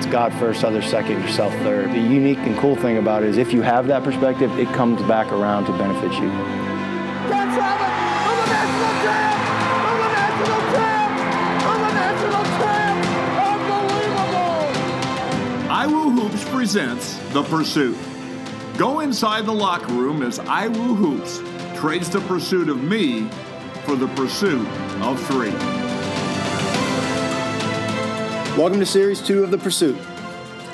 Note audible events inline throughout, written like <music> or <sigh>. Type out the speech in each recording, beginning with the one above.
it's God first, others second, yourself third. The unique and cool thing about it is if you have that perspective, it comes back around to benefit you. That's Allen, I'm a national champ! I'm a national champ! I'm a national champ! Unbelievable! iWoo Hoops presents The Pursuit. Go inside the locker room as iWoo Hoops trades the pursuit of me for the pursuit of three. Welcome to Series 2 of The Pursuit.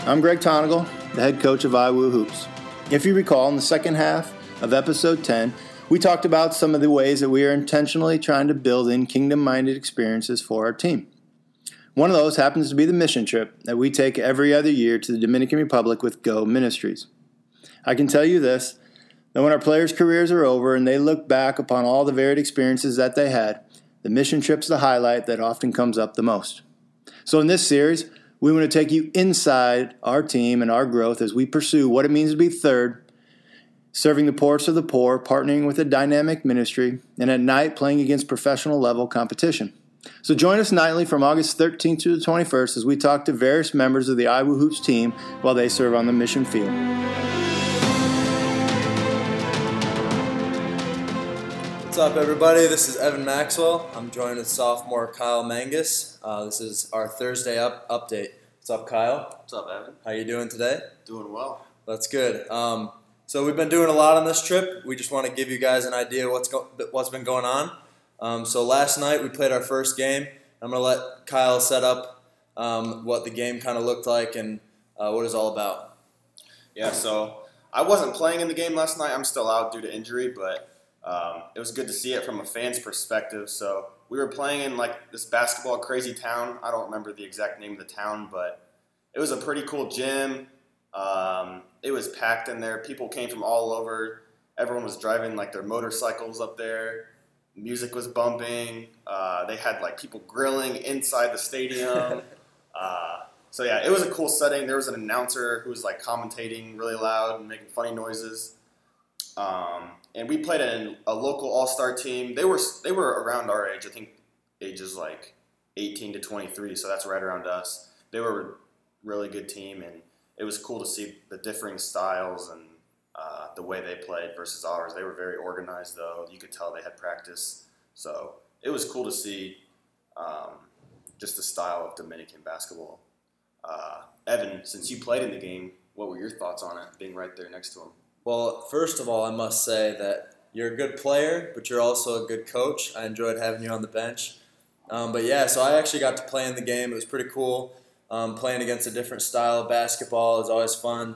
I'm Greg Tonagel, the head coach of iWoo Hoops. If you recall, in the second half of episode 10, we talked about some of the ways that we are intentionally trying to build in kingdom minded experiences for our team. One of those happens to be the mission trip that we take every other year to the Dominican Republic with Go Ministries. I can tell you this that when our players' careers are over and they look back upon all the varied experiences that they had, the mission trip's the highlight that often comes up the most. So, in this series, we want to take you inside our team and our growth as we pursue what it means to be third, serving the poorest of the poor, partnering with a dynamic ministry, and at night playing against professional level competition. So, join us nightly from August 13th to the 21st as we talk to various members of the iWoo Hoops team while they serve on the mission field. What's up, everybody? This is Evan Maxwell. I'm joined with sophomore Kyle Mangas. Uh, this is our Thursday up update. What's up, Kyle? What's up, Evan? How you doing today? Doing well. That's good. Um, so we've been doing a lot on this trip. We just want to give you guys an idea what's go- what's been going on. Um, so last night we played our first game. I'm gonna let Kyle set up um, what the game kind of looked like and uh, what it's all about. Yeah, so I wasn't playing in the game last night. I'm still out due to injury, but um, it was good to see it from a fan's perspective. So we were playing in like this basketball crazy town. I don't remember the exact name of the town, but it was a pretty cool gym. Um, it was packed in there. People came from all over. Everyone was driving like their motorcycles up there. Music was bumping. Uh, they had like people grilling inside the stadium. <laughs> uh, so yeah, it was a cool setting. There was an announcer who was like commentating really loud and making funny noises. Um, and we played in a local all star team. They were they were around our age. I think ages like 18 to 23. So that's right around us. They were a really good team, and it was cool to see the differing styles and uh, the way they played versus ours. They were very organized, though. You could tell they had practice. So it was cool to see um, just the style of Dominican basketball. Uh, Evan, since you played in the game, what were your thoughts on it, being right there next to him? Well, first of all, I must say that you're a good player, but you're also a good coach. I enjoyed having you on the bench. Um, but yeah, so I actually got to play in the game. It was pretty cool. Um, playing against a different style of basketball is always fun.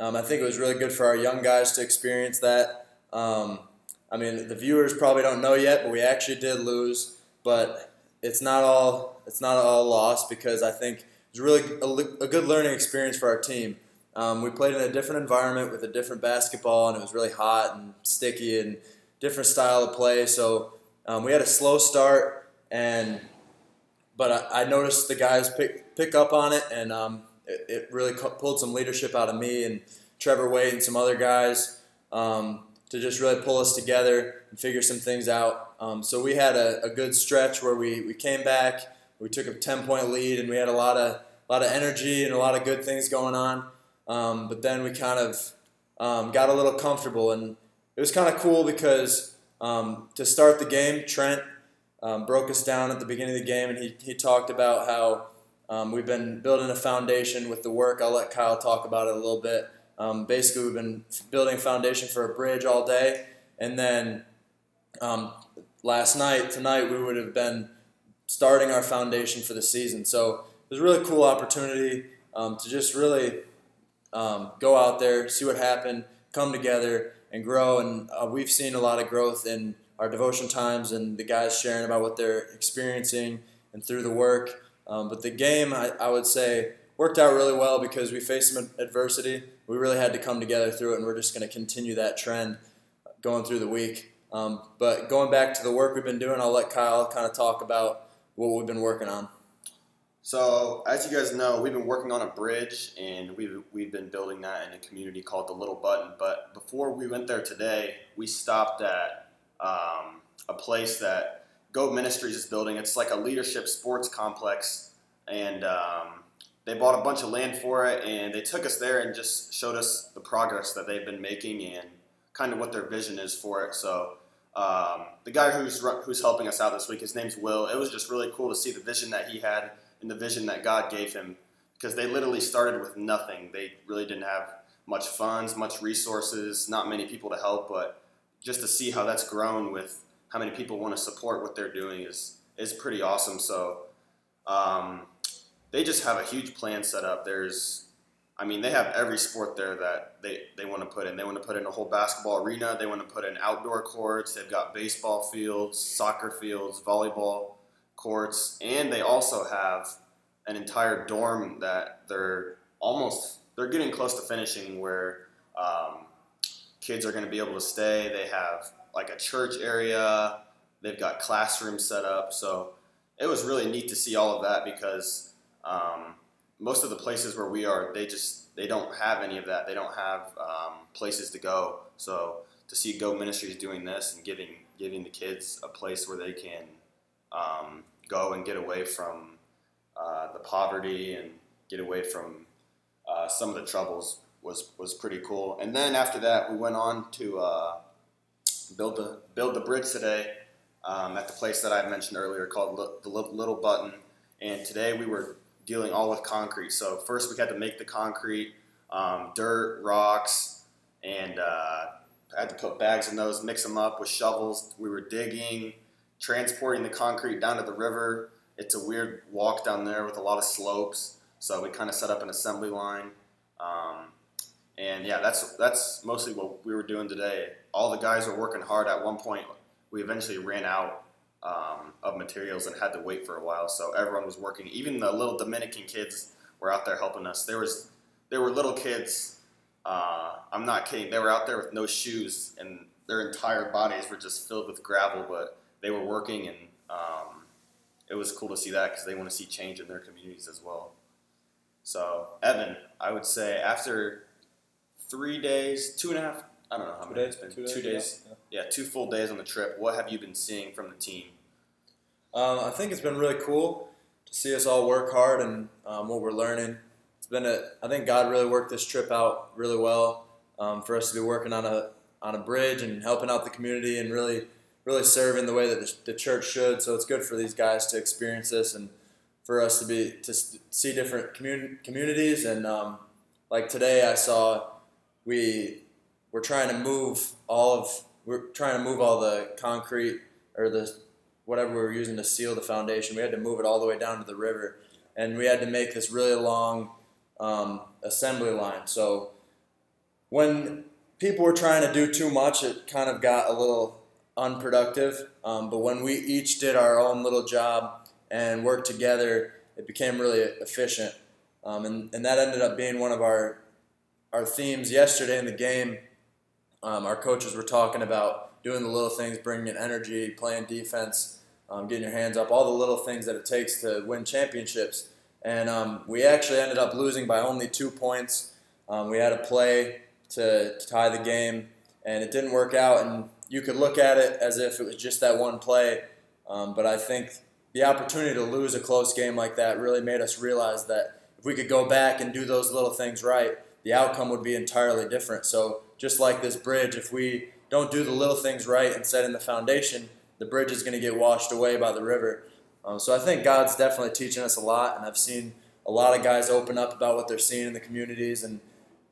Um, I think it was really good for our young guys to experience that. Um, I mean, the viewers probably don't know yet, but we actually did lose. But it's not all it's not all lost because I think it's really a, a good learning experience for our team. Um, we played in a different environment with a different basketball, and it was really hot and sticky and different style of play. So um, we had a slow start, and but I, I, noticed the guys pick pick up on it, and um, it, it, really pulled some leadership out of me and Trevor Wade and some other guys um, to just really pull us together and figure some things out. Um, so we had a, a good stretch where we, we came back, we took a ten point lead, and we had a lot of a lot of energy and a lot of good things going on. Um, but then we kind of um, got a little comfortable, and it was kind of cool because um, to start the game, Trent um, broke us down at the beginning of the game, and he, he talked about how um, we've been building a foundation with the work. I'll let Kyle talk about it a little bit. Um, basically, we've been building a foundation for a bridge all day, and then last night, tonight, we would have been starting our foundation for the season. So it was a really cool opportunity to just really um, go out there, see what happened, come together, and grow. And uh, we've seen a lot of growth in our devotion times and the guys sharing about what they're experiencing and through the work. Um, but the game, I, I, would say, worked out really well because we faced some adversity. We really had to come together through it, and we're just going to continue that trend going through the week. Um, but going back to the work we've been doing, I'll let Kyle kind of talk about what we've been working on. So, as you guys know, we've been working on a bridge and we've, we've been building that in a community called the Little Button. But before we went there today, we stopped at um, a place that Go Ministries is building. It's like a leadership sports complex, and um, they bought a bunch of land for it, and they took us there and just showed us the progress that they've been making and kind of what their vision is for it. So um, the guy who's who's helping us out this week, his name's Will. It was just really cool to see the vision that he had and the vision that God gave him because they literally started with nothing. They really didn't have much funds, much resources, not many people to help, but just to see how that's grown with how many people want to support what they're doing is is pretty awesome. So um, they just have a huge plan set up. There's, I mean, they have every sport there that they, they want to put in. They want to put in a whole basketball arena. They want to put in outdoor courts. They've got baseball fields, soccer fields, volleyball courts, and they also have an entire dorm that they're almost they're getting close to finishing where um, kids are going to be able to stay. They have like a church area. They've got classrooms set up. So it was really neat to see all of that because um, most of the places where we are, they just they don't have any of that. They don't have um, places to go. So to see Go Ministries doing this and giving giving the kids a place where they can um, go and get away from uh, the poverty and get away from uh, some of the troubles was was pretty cool. And then after that, we went on to uh, build the build the bridge today um, at the place that I mentioned earlier called the Li- Little Button. And today we were dealing all with concrete. So first we had to make the concrete, um, dirt, rocks, and uh, I had to put bags in those, mix them up with shovels. We were digging, transporting the concrete down to the river. It's a weird walk down there with a lot of slopes. So we kind of set up an assembly line. Um, and yeah, that's that's mostly what we were doing today. All the guys were working hard. At one point, we eventually ran out um, of materials and had to wait for a while. So everyone was working. Even the little Dominican kids were out there helping us. There was there were little kids. Uh, I'm not kidding. They were out there with no shoes, and their entire bodies were just filled with gravel. But they were working, and um, it was cool to see that because they want to see change in their communities as well. So Evan, I would say after three days, two and a half. I don't know how Two many days, it's been. two Two days, days. yeah. Yeah, two full days on the trip. What have you been seeing from the team? Um, I think it's been really cool to see us all work hard and um, what we're learning. It's been a, I think God really worked this trip out really well um, for us to be working on a on a bridge and helping out the community and really really serving the way that the, church should. So it's good for these guys to experience this and for us to be to see different commun- communities and um, like today I saw we were trying to move all of we're trying to move all the concrete or the whatever we were using to seal the foundation. We had to move it all the way down to the river, and we had to make this really long um, assembly line. So when people were trying to do too much, it kind of got a little unproductive. Um, but when we each did our own little job and worked together, it became really efficient. Um, and, and that ended up being one of our our themes yesterday in the game. Um, our coaches were talking about doing the little things, bringing in energy, playing defense, um, getting your hands up, all the little things that it takes to win championships. And um, we actually ended up losing by only two points. Um, we had a play to, to tie the game, and it didn't work out. And you could look at it as if it was just that one play, um, but I think the opportunity to lose a close game like that really made us realize that if we could go back and do those little things right, the outcome would be entirely different. So just like this bridge, if we don't do the little things right and set in the foundation, the bridge is going to get washed away by the river. Um, so I think God's definitely teaching us a lot, and I've seen a lot of guys open up about what they're seeing in the communities and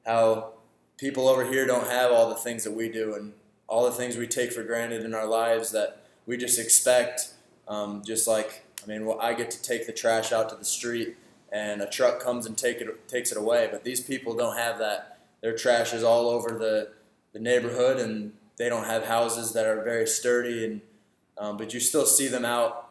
how people over here don't have all the things that we do and all the things we take for granted in our lives that we just expect. Um, just like I mean, well, I get to take the trash out to the street, and a truck comes and take it takes it away. But these people don't have that. Their trash is all over the the neighborhood, and they don't have houses that are very sturdy. And um, but you still see them out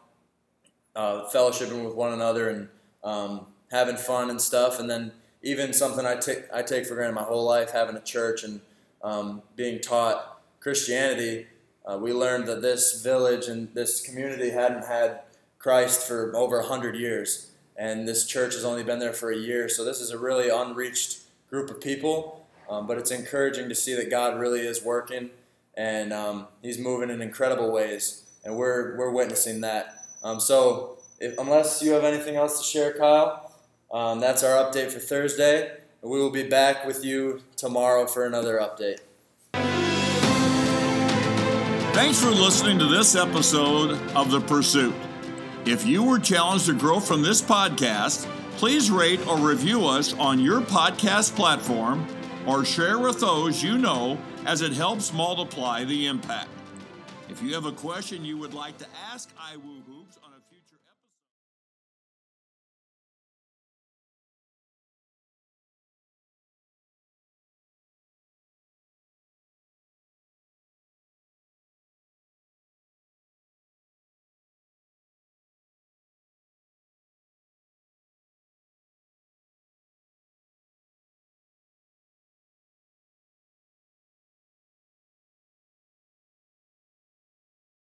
uh, fellowshipping with one another and um, having fun and stuff. And then even something I take I take for granted my whole life, having a church and um, being taught Christianity. Uh, we learned that this village and this community hadn't had Christ for over hundred years, and this church has only been there for a year. So this is a really unreached group of people. Um, but it's encouraging to see that God really is working, and um, He's moving in incredible ways, and we're we're witnessing that. Um, so, if, unless you have anything else to share, Kyle, Um, that's our update for Thursday. We will be back with you tomorrow for another update. Thanks for listening to this episode of The Pursuit. If you were challenged to grow from this podcast, please rate or review us on your podcast platform or share with those you know as it helps multiply the impact. If you have a question you would like to ask iWoo Hoops on